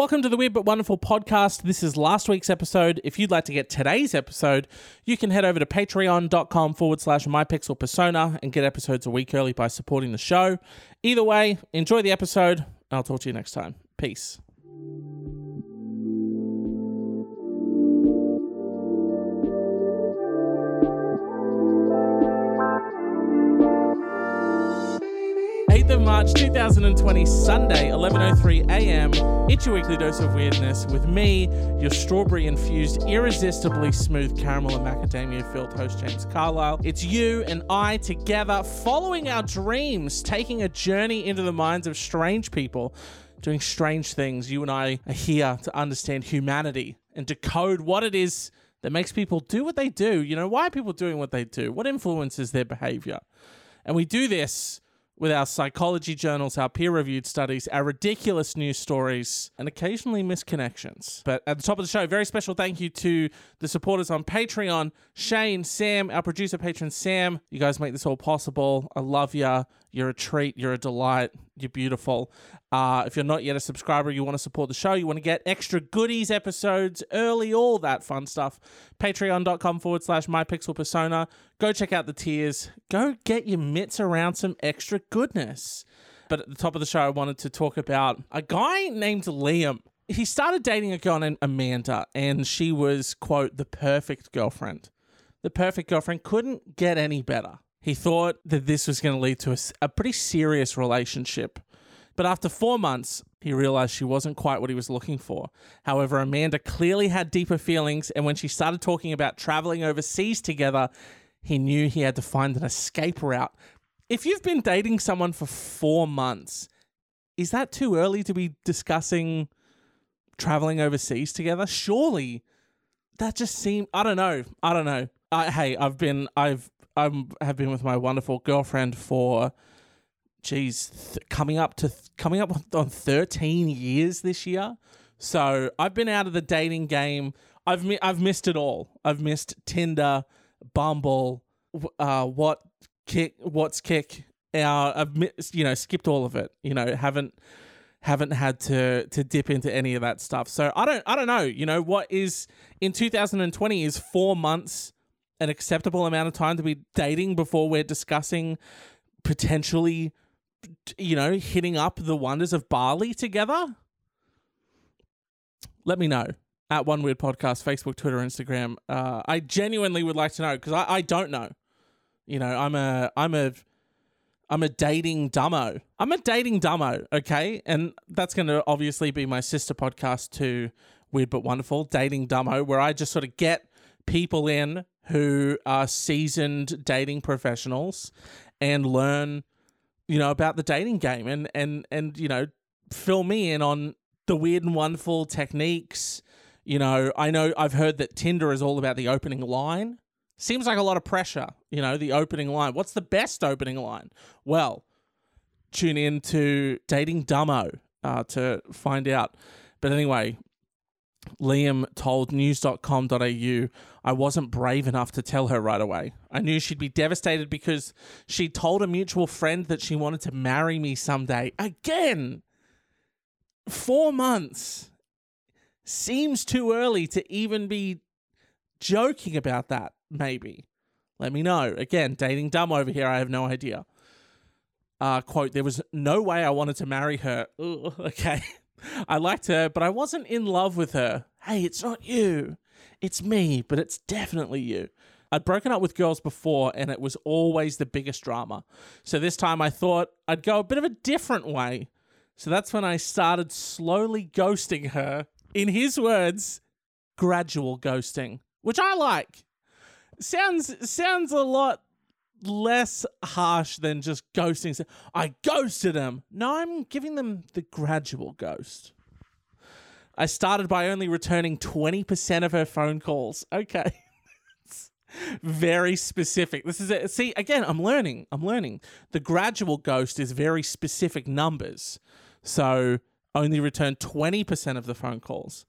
Welcome to the Weird But Wonderful podcast. This is last week's episode. If you'd like to get today's episode, you can head over to patreon.com forward slash mypixelpersona and get episodes a week early by supporting the show. Either way, enjoy the episode. I'll talk to you next time. Peace. Of March 2020, Sunday, 11.03 a.m. It's your weekly dose of weirdness with me, your strawberry-infused, irresistibly smooth caramel and macadamia-filled host, James Carlisle. It's you and I together, following our dreams, taking a journey into the minds of strange people, doing strange things. You and I are here to understand humanity and decode what it is that makes people do what they do. You know, why are people doing what they do? What influences their behavior? And we do this with our psychology journals, our peer reviewed studies, our ridiculous news stories, and occasionally misconnections. But at the top of the show, very special thank you to the supporters on Patreon Shane, Sam, our producer patron Sam. You guys make this all possible. I love you. You're a treat. You're a delight. You're beautiful. Uh, if you're not yet a subscriber, you want to support the show, you want to get extra goodies, episodes early, all that fun stuff. Patreon.com forward slash mypixelpersona. Go check out the tiers. Go get your mitts around some extra goodness. But at the top of the show, I wanted to talk about a guy named Liam. He started dating a girl named Amanda, and she was, quote, the perfect girlfriend. The perfect girlfriend couldn't get any better. He thought that this was going to lead to a, a pretty serious relationship. But after four months, he realized she wasn't quite what he was looking for. However, Amanda clearly had deeper feelings, and when she started talking about traveling overseas together, he knew he had to find an escape route. If you've been dating someone for four months, is that too early to be discussing traveling overseas together? Surely that just seemed, I don't know. I don't know. I, hey, I've been, I've I have been with my wonderful girlfriend for, geez, th- coming up to th- coming up on thirteen years this year. So I've been out of the dating game. I've mi- I've missed it all. I've missed Tinder, Bumble, uh, what kick, what's kick. Uh, I've mi- you know skipped all of it. You know haven't haven't had to to dip into any of that stuff. So I don't I don't know. You know what is in 2020 is four months an acceptable amount of time to be dating before we're discussing potentially you know hitting up the wonders of Bali together? Let me know at One Weird Podcast, Facebook, Twitter, Instagram. Uh, I genuinely would like to know because I, I don't know. You know, I'm a I'm a I'm a dating dumbo. I'm a dating dumbo, okay? And that's going to obviously be my sister podcast to Weird But Wonderful, Dating Dumbo, where I just sort of get people in who are seasoned dating professionals and learn, you know, about the dating game and and and you know, fill me in on the weird and wonderful techniques. You know, I know I've heard that Tinder is all about the opening line. Seems like a lot of pressure, you know, the opening line. What's the best opening line? Well, tune in to Dating Dumbo uh, to find out. But anyway, Liam told news.com.au I wasn't brave enough to tell her right away. I knew she'd be devastated because she told a mutual friend that she wanted to marry me someday. Again! Four months. Seems too early to even be joking about that, maybe. Let me know. Again, dating dumb over here, I have no idea. Uh, quote, there was no way I wanted to marry her. Ugh, okay. I liked her, but I wasn't in love with her. Hey, it's not you. It's me, but it's definitely you. I'd broken up with girls before and it was always the biggest drama. So this time I thought I'd go a bit of a different way. So that's when I started slowly ghosting her. In his words, gradual ghosting, which I like. Sounds sounds a lot less harsh than just ghosting. I ghosted him. No, I'm giving them the gradual ghost. I started by only returning 20% of her phone calls. Okay. very specific. This is it. See, again, I'm learning. I'm learning. The gradual ghost is very specific numbers. So only returned 20% of the phone calls.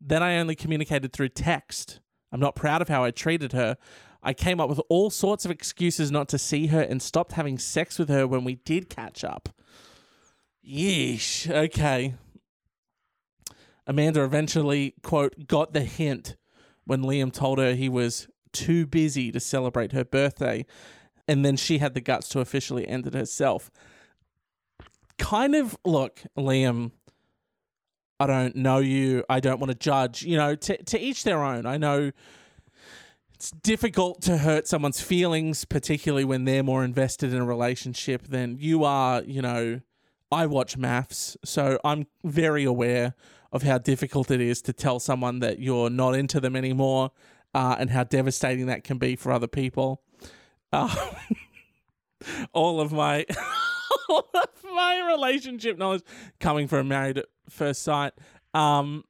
Then I only communicated through text. I'm not proud of how I treated her. I came up with all sorts of excuses not to see her and stopped having sex with her when we did catch up. Yeesh. Okay. Amanda eventually, quote, got the hint when Liam told her he was too busy to celebrate her birthday. And then she had the guts to officially end it herself. Kind of, look, Liam, I don't know you. I don't want to judge. You know, to, to each their own. I know it's difficult to hurt someone's feelings, particularly when they're more invested in a relationship than you are. You know, I watch MAFS, so I'm very aware of how difficult it is to tell someone that you're not into them anymore uh, and how devastating that can be for other people. Uh, all of my my relationship knowledge coming from married at first sight. Um,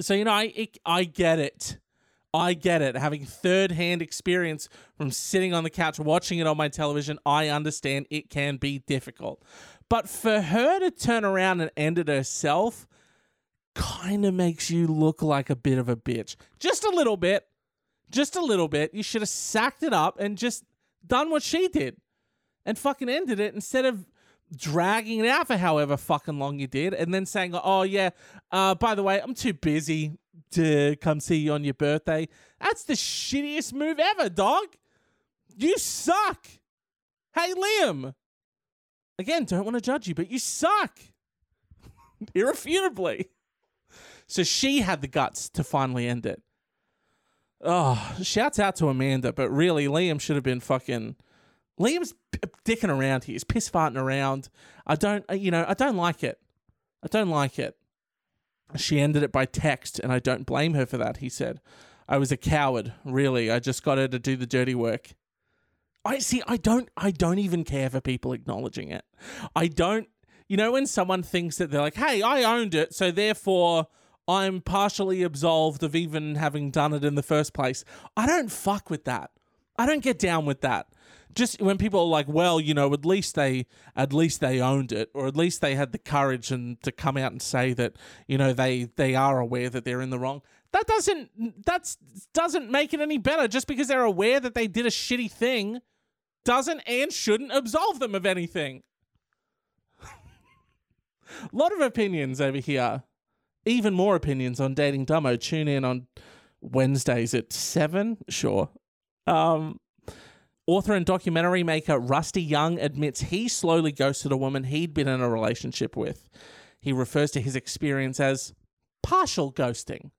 so you know, I I get it. I get it. Having third hand experience from sitting on the couch watching it on my television, I understand it can be difficult. But for her to turn around and end it herself kind of makes you look like a bit of a bitch. Just a little bit. Just a little bit. You should have sacked it up and just done what she did and fucking ended it instead of dragging it out for however fucking long you did and then saying, oh, yeah, uh, by the way, I'm too busy to come see you on your birthday. That's the shittiest move ever, dog. You suck. Hey, Liam. Again, don't want to judge you, but you suck. Irrefutably. So she had the guts to finally end it. Oh, shouts out to Amanda, but really, Liam should have been fucking. Liam's dicking around here. He's piss farting around. I don't, you know, I don't like it. I don't like it. She ended it by text, and I don't blame her for that, he said. I was a coward, really. I just got her to do the dirty work. I see I don't I don't even care for people acknowledging it. I don't you know when someone thinks that they're like, "Hey, I owned it, so therefore I'm partially absolved of even having done it in the first place." I don't fuck with that. I don't get down with that just when people are like, well, you know, at least they at least they owned it, or at least they had the courage and to come out and say that, you know, they they are aware that they're in the wrong. That doesn't that's doesn't make it any better. Just because they're aware that they did a shitty thing, doesn't and shouldn't absolve them of anything. a lot of opinions over here. Even more opinions on dating Dumbo. Tune in on Wednesdays at seven. Sure. Um, Author and documentary maker Rusty Young admits he slowly ghosted a woman he'd been in a relationship with. He refers to his experience as partial ghosting.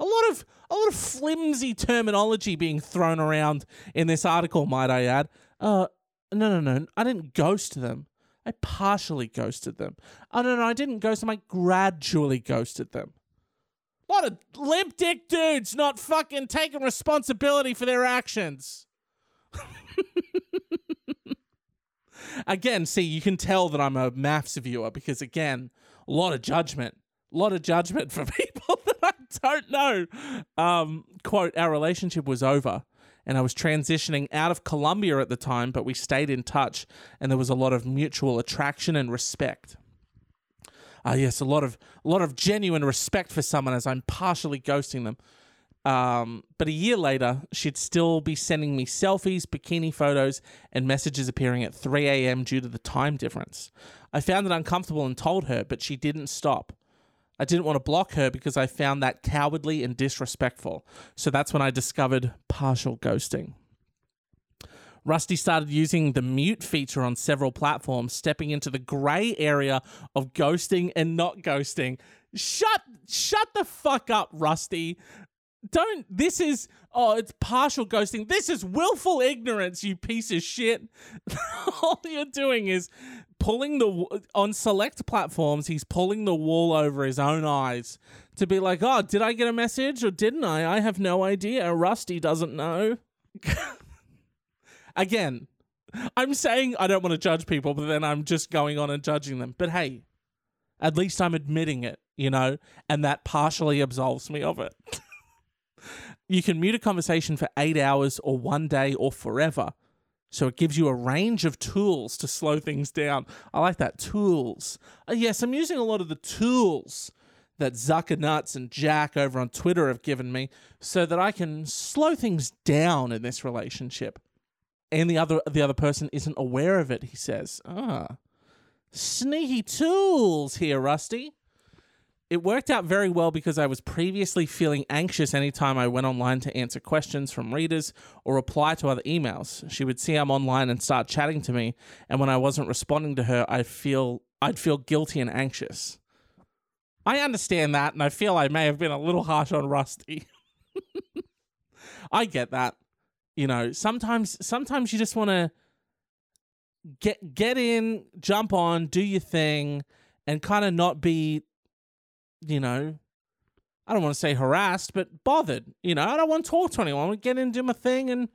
A lot of a lot of flimsy terminology being thrown around in this article, might I add. Uh no no no, I didn't ghost them. I partially ghosted them. Oh no no, I didn't ghost them, I gradually ghosted them. A lot of limp dick dudes not fucking taking responsibility for their actions. again, see, you can tell that I'm a MAFS viewer because, again, a lot of judgment. A lot of judgment for people that I don't know. Um, quote, our relationship was over and I was transitioning out of Colombia at the time, but we stayed in touch and there was a lot of mutual attraction and respect. Ah, yes, a lot of a lot of genuine respect for someone as I'm partially ghosting them. Um, but a year later, she'd still be sending me selfies, bikini photos, and messages appearing at 3 a.m. due to the time difference. I found it uncomfortable and told her, but she didn't stop. I didn't want to block her because I found that cowardly and disrespectful. So that's when I discovered partial ghosting. Rusty started using the mute feature on several platforms, stepping into the grey area of ghosting and not ghosting. Shut shut the fuck up, Rusty. Don't this is oh it's partial ghosting. This is willful ignorance you piece of shit. All you're doing is pulling the on select platforms he's pulling the wool over his own eyes to be like oh did i get a message or didn't i? I have no idea. Rusty doesn't know again i'm saying i don't want to judge people but then i'm just going on and judging them but hey at least i'm admitting it you know and that partially absolves me of it You can mute a conversation for eight hours or one day or forever. So it gives you a range of tools to slow things down. I like that. Tools. Uh, yes, I'm using a lot of the tools that Zucker Nuts and Jack over on Twitter have given me so that I can slow things down in this relationship. And the other the other person isn't aware of it, he says. Ah. Sneaky tools here, Rusty. It worked out very well because I was previously feeling anxious anytime I went online to answer questions from readers or reply to other emails. She would see I'm online and start chatting to me, and when I wasn't responding to her, I feel I'd feel guilty and anxious. I understand that, and I feel I may have been a little harsh on Rusty. I get that. You know, sometimes sometimes you just want to get get in, jump on, do your thing, and kind of not be, you know, I don't want to say harassed, but bothered. You know, I don't want to talk to anyone. I get in, do my thing, and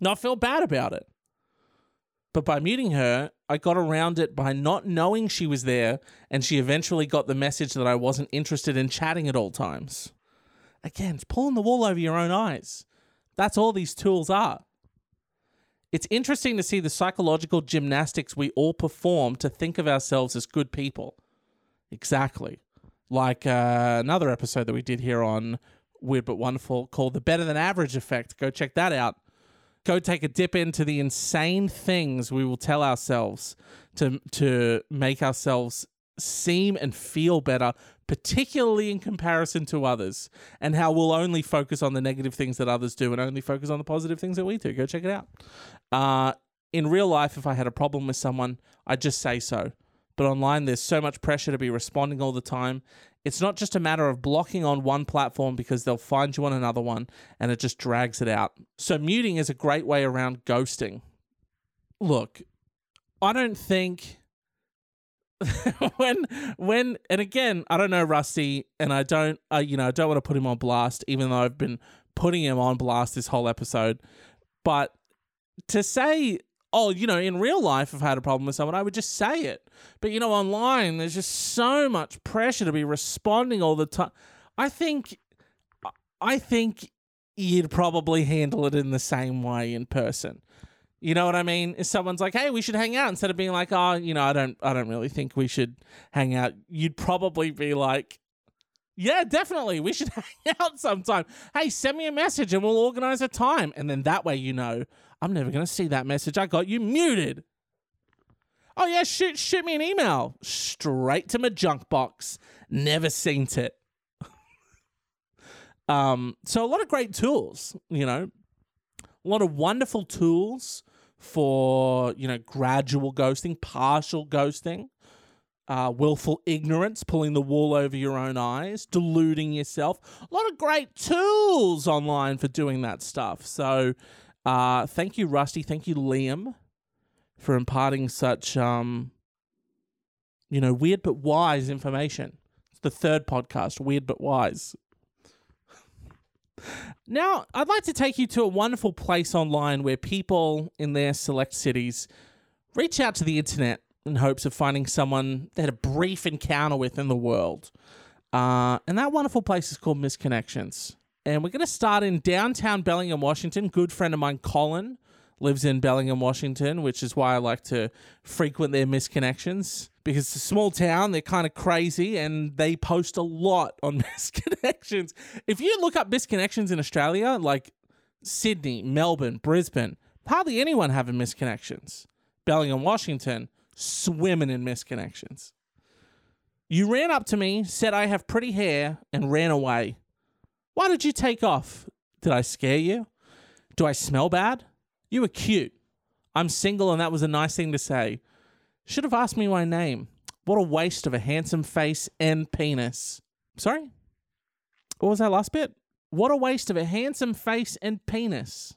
not feel bad about it. But by muting her, I got around it by not knowing she was there, and she eventually got the message that I wasn't interested in chatting at all times. Again, it's pulling the wool over your own eyes. That's all these tools are. It's interesting to see the psychological gymnastics we all perform to think of ourselves as good people. Exactly. Like uh, another episode that we did here on Weird But Wonderful called The Better Than Average Effect. Go check that out. Go take a dip into the insane things we will tell ourselves to, to make ourselves seem and feel better, particularly in comparison to others, and how we'll only focus on the negative things that others do and only focus on the positive things that we do. Go check it out. Uh, in real life, if I had a problem with someone, I'd just say so. But online, there's so much pressure to be responding all the time. It's not just a matter of blocking on one platform because they'll find you on another one and it just drags it out. So, muting is a great way around ghosting. Look, I don't think when when and again i don't know rusty and i don't uh, you know i don't want to put him on blast even though i've been putting him on blast this whole episode. But to say oh you know in real life I've had a problem with someone i would just say it. But you know online there's just so much pressure to be responding all the time i think i think you'd probably handle it in the same way in person you know what I mean? If someone's like, "Hey, we should hang out," instead of being like, "Oh, you know, I don't, I don't really think we should hang out," you'd probably be like, "Yeah, definitely, we should hang out sometime." Hey, send me a message and we'll organize a time, and then that way, you know, I'm never gonna see that message. I got you muted. Oh yeah, shoot, shoot me an email straight to my junk box. Never seen it. um, so a lot of great tools, you know, a lot of wonderful tools for you know gradual ghosting, partial ghosting, uh, willful ignorance, pulling the wool over your own eyes, deluding yourself. A lot of great tools online for doing that stuff. So, uh, thank you, Rusty. Thank you, Liam, for imparting such um, you know weird but wise information. It's the third podcast, weird but wise. Now, I'd like to take you to a wonderful place online where people in their select cities reach out to the internet in hopes of finding someone they had a brief encounter with in the world. Uh, and that wonderful place is called Misconnections. And we're going to start in downtown Bellingham, Washington. Good friend of mine, Colin, lives in Bellingham, Washington, which is why I like to frequent their misconnections because it's a small town. They're kind of crazy and they post a lot on misconnections. If you look up misconnections in Australia, like Sydney, Melbourne, Brisbane, hardly anyone having misconnections. Bellingham, Washington, swimming in misconnections. You ran up to me, said I have pretty hair, and ran away. Why did you take off? Did I scare you? Do I smell bad? You were cute. I'm single, and that was a nice thing to say. Should have asked me my name. What a waste of a handsome face and penis. Sorry? What was that last bit? What a waste of a handsome face and penis.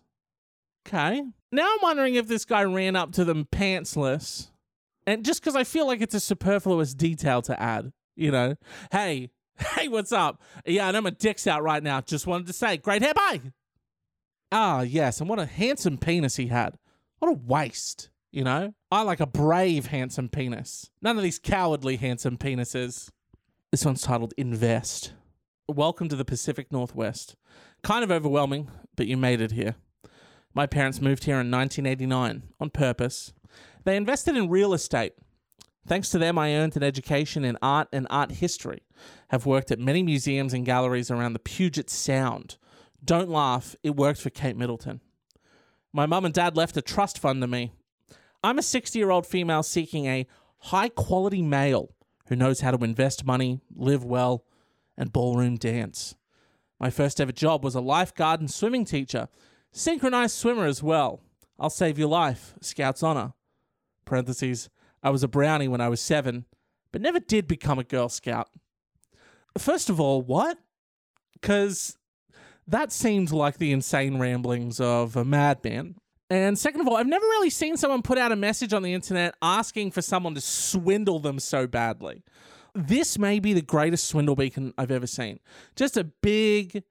Okay. Now I'm wondering if this guy ran up to them pantsless. And just because I feel like it's a superfluous detail to add, you know, hey, hey, what's up? Yeah, I know my dick's out right now. Just wanted to say, great hair, bye. Ah, yes, and what a handsome penis he had. What a waste, you know? I like a brave, handsome penis. None of these cowardly, handsome penises. This one's titled Invest. Welcome to the Pacific Northwest. Kind of overwhelming, but you made it here. My parents moved here in 1989 on purpose. They invested in real estate. Thanks to them, I earned an education in art and art history, have worked at many museums and galleries around the Puget Sound, don't laugh, it worked for Kate Middleton. My mum and dad left a trust fund to me. I'm a 60 year old female seeking a high quality male who knows how to invest money, live well, and ballroom dance. My first ever job was a lifeguard and swimming teacher, synchronized swimmer as well. I'll save your life, Scout's honor. Parentheses, I was a brownie when I was seven, but never did become a Girl Scout. First of all, what? Because that seemed like the insane ramblings of a madman. And second of all, I've never really seen someone put out a message on the internet asking for someone to swindle them so badly. This may be the greatest swindle beacon I've ever seen. Just a big,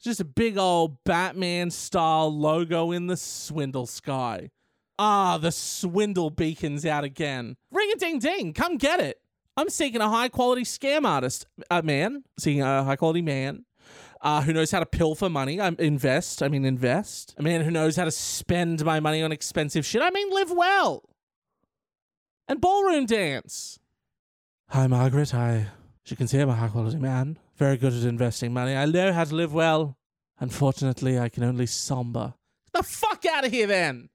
just a big old Batman style logo in the swindle sky. Ah, the swindle beacon's out again. Ring a ding ding, come get it. I'm seeking a high quality scam artist, a man, seeking a high quality man uh, who knows how to pilfer money. I invest. I mean, invest. A man who knows how to spend my money on expensive shit. I mean, live well. And ballroom dance. Hi, Margaret. I, as you can see, I'm a high quality man. Very good at investing money. I know how to live well. Unfortunately, I can only samba. Get the fuck out of here, then.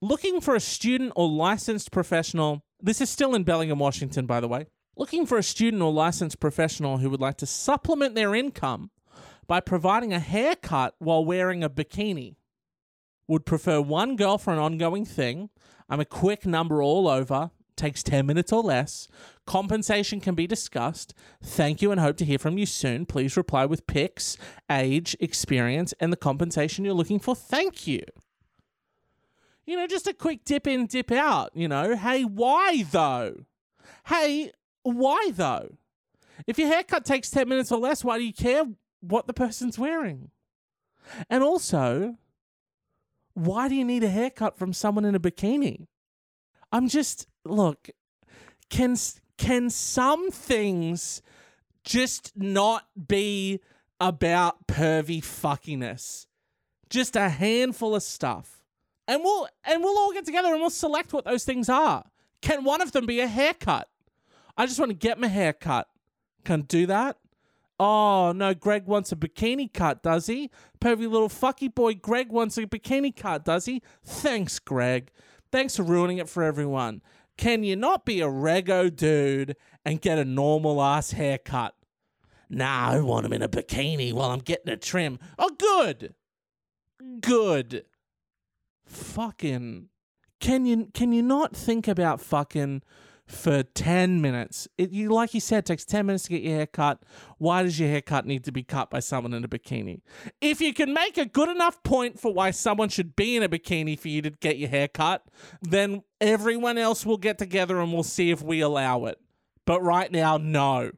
Looking for a student or licensed professional. This is still in Bellingham, Washington, by the way. Looking for a student or licensed professional who would like to supplement their income by providing a haircut while wearing a bikini. Would prefer one girl for an ongoing thing. I'm a quick number all over. Takes 10 minutes or less. Compensation can be discussed. Thank you and hope to hear from you soon. Please reply with pics, age, experience, and the compensation you're looking for. Thank you. You know, just a quick dip in, dip out. You know, hey, why though? Hey, why though? If your haircut takes 10 minutes or less, why do you care what the person's wearing? And also, why do you need a haircut from someone in a bikini? I'm just look, can can some things just not be about pervy fuckiness? Just a handful of stuff. And we'll and we'll all get together and we'll select what those things are. Can one of them be a haircut? I just want to get my hair cut. Can do that. Oh no, Greg wants a bikini cut, does he? Pervy little fucky boy Greg wants a bikini cut, does he? Thanks, Greg. Thanks for ruining it for everyone. Can you not be a rego dude and get a normal ass haircut? Nah, I want him in a bikini while I'm getting a trim. Oh, good. Good. Fucking. Can you can you not think about fucking for 10 minutes. It, you, like you said, takes 10 minutes to get your hair cut. Why does your haircut need to be cut by someone in a bikini? If you can make a good enough point for why someone should be in a bikini for you to get your hair cut, then everyone else will get together and we'll see if we allow it. But right now, no.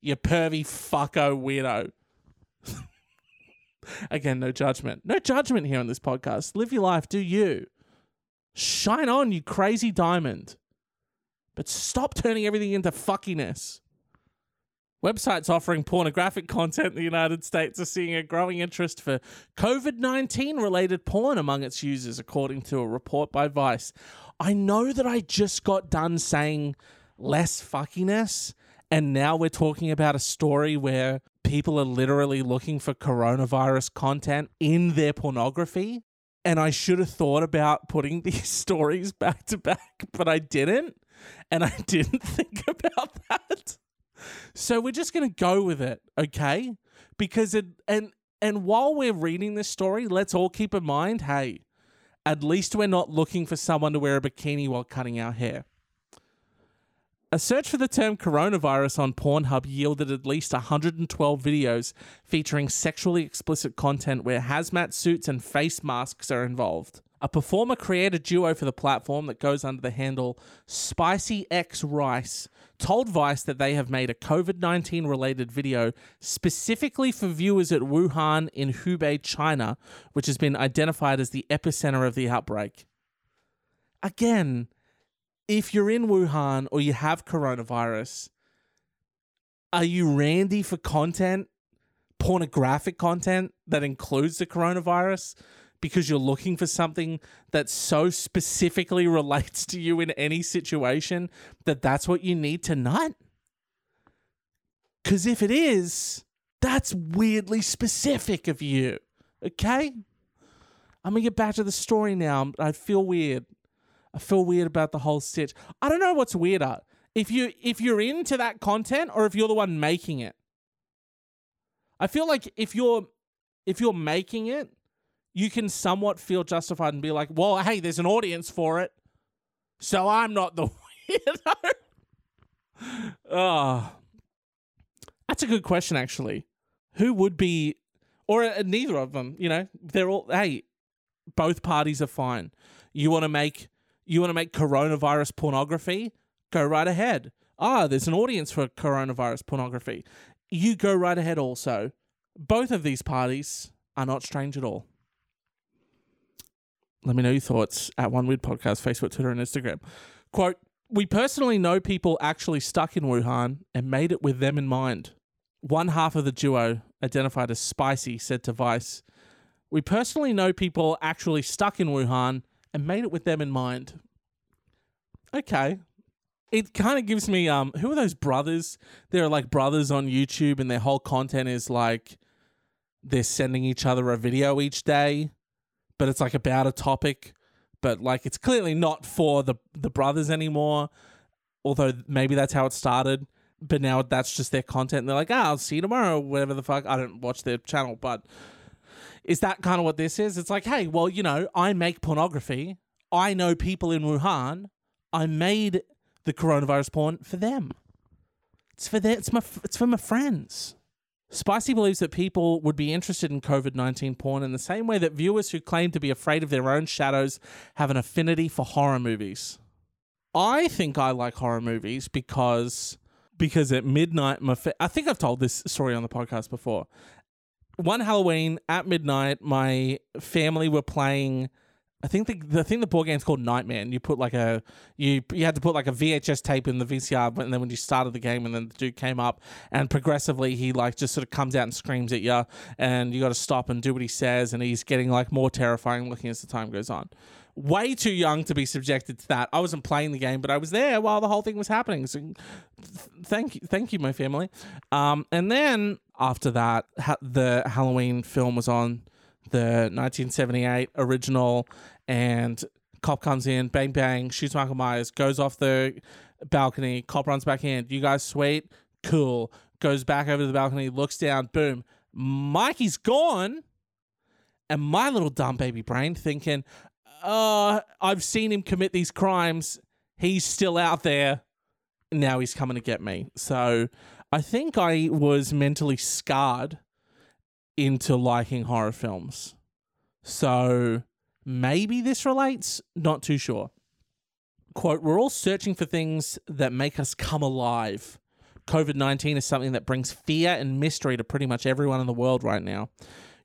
You pervy fucko weirdo. Again, no judgment. No judgment here on this podcast. Live your life. Do you. Shine on, you crazy diamond. But stop turning everything into fuckiness. Websites offering pornographic content in the United States are seeing a growing interest for COVID 19 related porn among its users, according to a report by Vice. I know that I just got done saying less fuckiness, and now we're talking about a story where people are literally looking for coronavirus content in their pornography. And I should have thought about putting these stories back to back, but I didn't and I didn't think about that. So we're just going to go with it, okay? Because it and and while we're reading this story, let's all keep in mind, hey, at least we're not looking for someone to wear a bikini while cutting our hair. A search for the term coronavirus on Pornhub yielded at least 112 videos featuring sexually explicit content where hazmat suits and face masks are involved. A performer created duo for the platform that goes under the handle Spicy X Rice told Vice that they have made a COVID 19 related video specifically for viewers at Wuhan in Hubei, China, which has been identified as the epicenter of the outbreak. Again, if you're in Wuhan or you have coronavirus, are you randy for content, pornographic content that includes the coronavirus? Because you're looking for something that so specifically relates to you in any situation that that's what you need to nut? Because if it is, that's weirdly specific of you. Okay? I'm going to get back to the story now. I feel weird. I feel weird about the whole stitch. I don't know what's weirder. If you if you're into that content or if you're the one making it. I feel like if you're if you're making it, you can somewhat feel justified and be like, "Well, hey, there's an audience for it." So I'm not the weirdo. oh. That's a good question actually. Who would be or uh, neither of them, you know? They're all hey, both parties are fine. You want to make you want to make coronavirus pornography? Go right ahead. Ah, there's an audience for coronavirus pornography. You go right ahead also. Both of these parties are not strange at all. Let me know your thoughts at One Weird Podcast, Facebook, Twitter, and Instagram. Quote, we personally know people actually stuck in Wuhan and made it with them in mind. One half of the duo, identified as Spicy, said to Vice, We personally know people actually stuck in Wuhan and made it with them in mind. Okay. It kind of gives me um who are those brothers? They're like brothers on YouTube and their whole content is like they're sending each other a video each day, but it's like about a topic, but like it's clearly not for the the brothers anymore. Although maybe that's how it started, but now that's just their content. And they're like, ah, I'll see you tomorrow, whatever the fuck. I don't watch their channel, but is that kind of what this is? It's like, hey, well, you know, I make pornography. I know people in Wuhan. I made the coronavirus porn for them. It's for their, it's my it's for my friends. Spicy believes that people would be interested in COVID 19 porn in the same way that viewers who claim to be afraid of their own shadows have an affinity for horror movies. I think I like horror movies because because at midnight my fa- I think I've told this story on the podcast before. One Halloween at midnight my family were playing I think the the thing the board game's called Nightmare. And you put like a you you had to put like a VHS tape in the VCR, and then when you started the game, and then the dude came up, and progressively he like just sort of comes out and screams at you, and you got to stop and do what he says, and he's getting like more terrifying looking as the time goes on. Way too young to be subjected to that. I wasn't playing the game, but I was there while the whole thing was happening. So, th- thank you, thank you, my family. Um, and then after that, ha- the Halloween film was on the 1978 original, and cop comes in, bang bang, shoots Michael Myers, goes off the balcony, cop runs back in. You guys sweet? Cool. Goes back over to the balcony, looks down, boom. Mikey's gone. And my little dumb baby brain thinking, uh, I've seen him commit these crimes. He's still out there. Now he's coming to get me. So I think I was mentally scarred into liking horror films. So maybe this relates, not too sure. Quote, we're all searching for things that make us come alive. COVID 19 is something that brings fear and mystery to pretty much everyone in the world right now.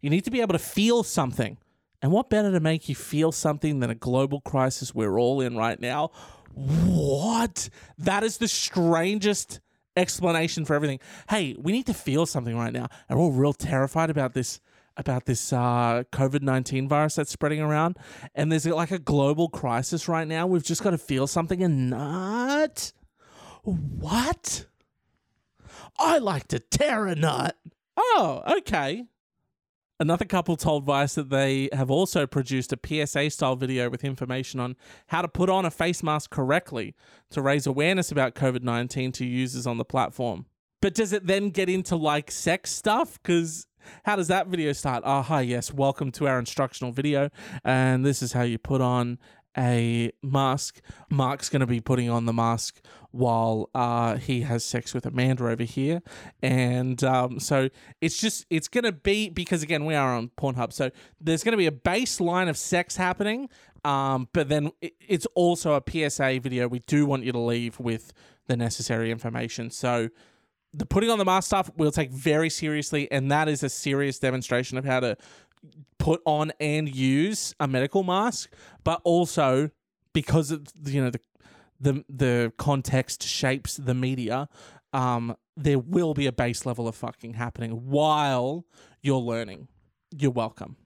You need to be able to feel something. And what better to make you feel something than a global crisis we're all in right now? What? That is the strangest explanation for everything. Hey, we need to feel something right now. And we're all real terrified about this about this uh, COVID 19 virus that's spreading around. And there's like a global crisis right now. We've just got to feel something and not. What? I like to tear a nut. Oh, okay. Another couple told Vice that they have also produced a PSA style video with information on how to put on a face mask correctly to raise awareness about COVID 19 to users on the platform. But does it then get into like sex stuff? Because how does that video start? Ah, hi, yes, welcome to our instructional video. And this is how you put on a mask. Mark's going to be putting on the mask while uh, he has sex with Amanda over here. And um, so it's just, it's going to be, because again, we are on Pornhub. So there's going to be a baseline of sex happening. Um, but then it's also a PSA video. We do want you to leave with the necessary information. So the putting on the mask stuff we'll take very seriously. And that is a serious demonstration of how to put on and use a medical mask, but also because of you know the the the context shapes the media, um, there will be a base level of fucking happening while you're learning. You're welcome.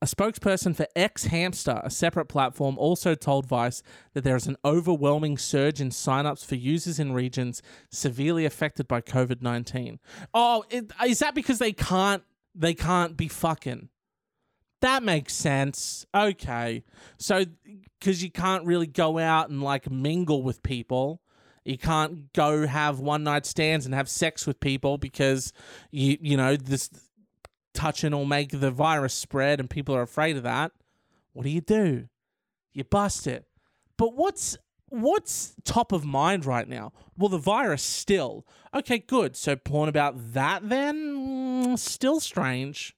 A spokesperson for X Hamster, a separate platform, also told Vice that there is an overwhelming surge in signups for users in regions severely affected by COVID nineteen. Oh, it, is that because they can't they can't be fucking? That makes sense. Okay. So, because you can't really go out and like mingle with people You can't go have one night stands and have sex with people because you you know this touching will make the virus spread and people are afraid of that. What do you do? You bust it. But what's what's top of mind right now? Well, the virus still. Okay, good. So porn about that then? Mm, still strange.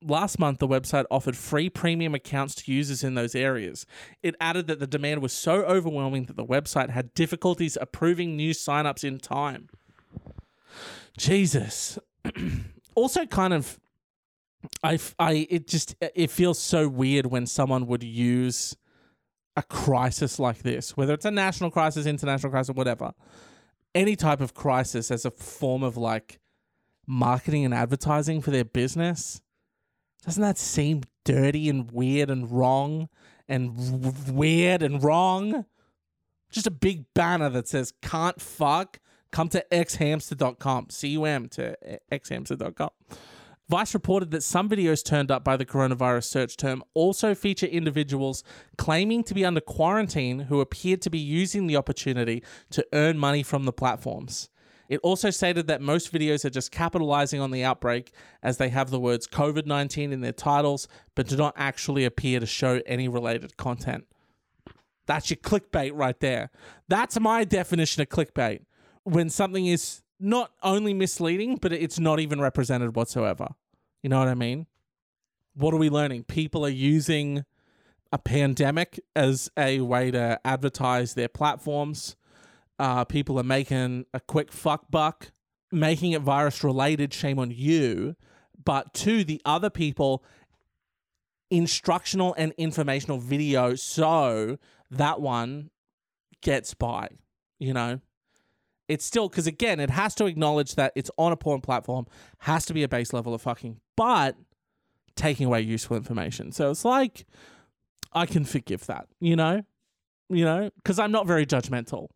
Last month, the website offered free premium accounts to users in those areas. It added that the demand was so overwhelming that the website had difficulties approving new signups in time. Jesus. also, kind of, I, I, it just, it feels so weird when someone would use a crisis like this, whether it's a national crisis, international crisis, whatever, any type of crisis as a form of like marketing and advertising for their business doesn't that seem dirty and weird and wrong and w- weird and wrong? Just a big banner that says can't fuck. Come to xhamster.com. C-U-M to xhamster.com. Vice reported that some videos turned up by the coronavirus search term also feature individuals claiming to be under quarantine who appeared to be using the opportunity to earn money from the platforms. It also stated that most videos are just capitalizing on the outbreak as they have the words COVID 19 in their titles, but do not actually appear to show any related content. That's your clickbait right there. That's my definition of clickbait. When something is not only misleading, but it's not even represented whatsoever. You know what I mean? What are we learning? People are using a pandemic as a way to advertise their platforms uh, people are making a quick fuck buck, making it virus related. Shame on you. But to the other people, instructional and informational video. So that one gets by, you know? It's still, because again, it has to acknowledge that it's on a porn platform, has to be a base level of fucking, but taking away useful information. So it's like, I can forgive that, you know? You know? Because I'm not very judgmental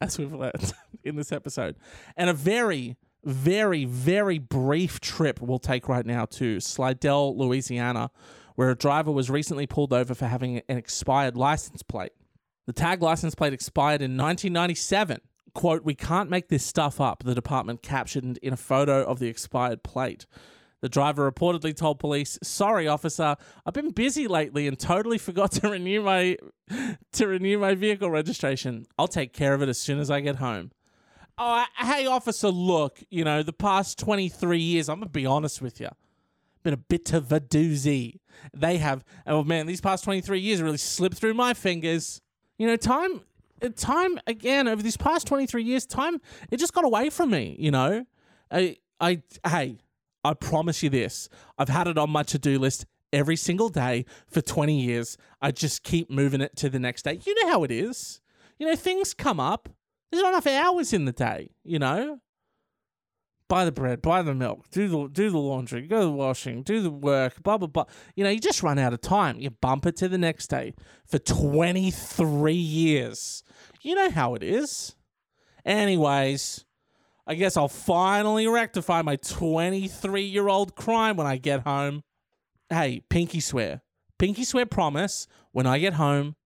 as we've learned in this episode. And a very, very, very brief trip we'll take right now to Slidell, Louisiana, where a driver was recently pulled over for having an expired license plate. The tag license plate expired in 1997. Quote, we can't make this stuff up, the department captioned in a photo of the expired plate. The driver reportedly told police, "Sorry, officer, I've been busy lately and totally forgot to renew my to renew my vehicle registration. I'll take care of it as soon as I get home." Oh, uh, hey, officer, look, you know, the past 23 years, I'm going to be honest with you, been a bit of a doozy. They have, oh man, these past 23 years really slipped through my fingers. You know, time, time again, over these past 23 years, time, it just got away from me, you know? I, I, hey, I promise you this. I've had it on my to do list every single day for 20 years. I just keep moving it to the next day. You know how it is. You know, things come up. There's not enough hours in the day, you know? Buy the bread, buy the milk, do the do the laundry, go to the washing, do the work, blah blah blah. You know, you just run out of time. You bump it to the next day for 23 years. You know how it is. Anyways, I guess I'll finally rectify my 23 year old crime when I get home. Hey, pinky swear. Pinky swear promise when I get home,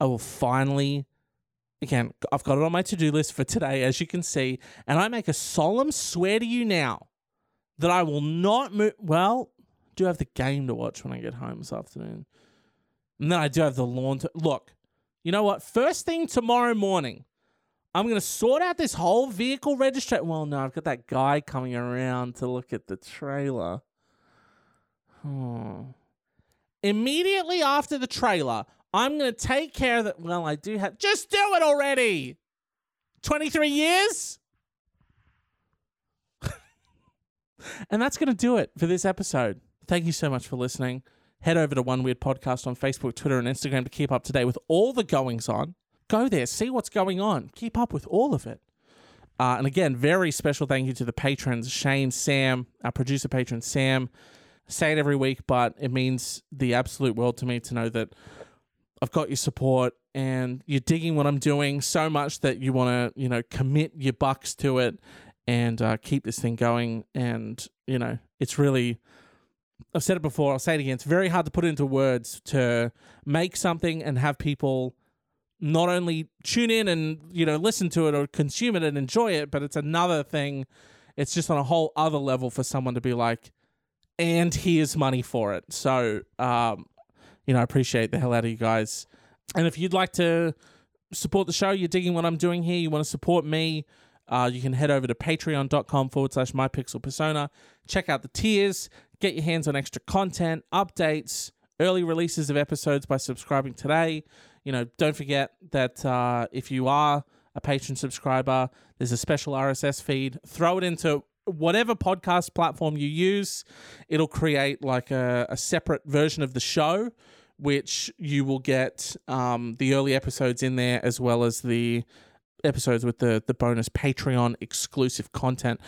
I will finally. Again, I've got it on my to do list for today, as you can see, and I make a solemn swear to you now that I will not move. Well, do have the game to watch when I get home this afternoon. And then I do have the lawn to. Look, you know what? First thing tomorrow morning, I'm to sort out this whole vehicle registration. Well, no, I've got that guy coming around to look at the trailer. Hmm. Immediately after the trailer, I'm to take care of that. Well, I do have. Just do it already! 23 years? and that's to do it for this episode. Thank you so much for listening. Head over to One Weird Podcast on Facebook, Twitter, and Instagram to keep up to date with all the goings on. Go there, see what's going on, keep up with all of it. Uh, and again, very special thank you to the patrons Shane, Sam, our producer patron Sam. I say it every week, but it means the absolute world to me to know that I've got your support and you're digging what I'm doing so much that you want to, you know, commit your bucks to it and uh, keep this thing going. And, you know, it's really, I've said it before, I'll say it again. It's very hard to put into words to make something and have people not only tune in and you know listen to it or consume it and enjoy it, but it's another thing. It's just on a whole other level for someone to be like, and here's money for it. So, um, you know, I appreciate the hell out of you guys. And if you'd like to support the show, you're digging what I'm doing here, you want to support me, uh, you can head over to patreon.com forward slash mypixelpersona. Check out the tiers, get your hands on extra content, updates, early releases of episodes by subscribing today. You know, don't forget that uh, if you are a Patreon subscriber, there's a special RSS feed. Throw it into whatever podcast platform you use. It'll create like a, a separate version of the show, which you will get um, the early episodes in there as well as the episodes with the the bonus Patreon exclusive content.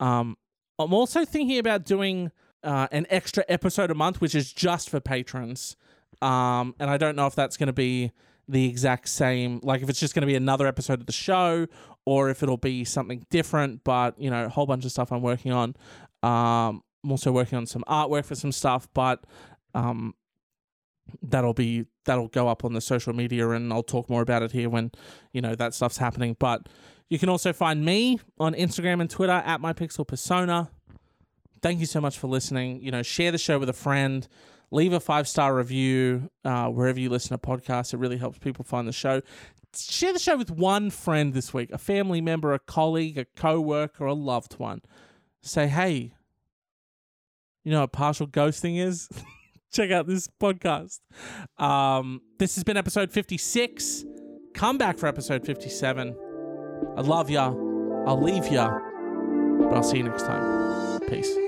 Um, I'm also thinking about doing uh, an extra episode a month, which is just for patrons. Um, and I don't know if that's going to be the exact same, like if it's just going to be another episode of the show or if it'll be something different. But you know, a whole bunch of stuff I'm working on. Um, I'm also working on some artwork for some stuff, but um, that'll be that'll go up on the social media and I'll talk more about it here when you know that stuff's happening but you can also find me on Instagram and Twitter at my pixel persona. thank you so much for listening you know share the show with a friend leave a five star review uh, wherever you listen to podcasts it really helps people find the show share the show with one friend this week a family member a colleague a co-worker a loved one say hey you know what partial ghosting is check out this podcast. Um, this has been episode 56. Come back for episode 57. I love ya. I'll leave ya. But I'll see you next time. Peace.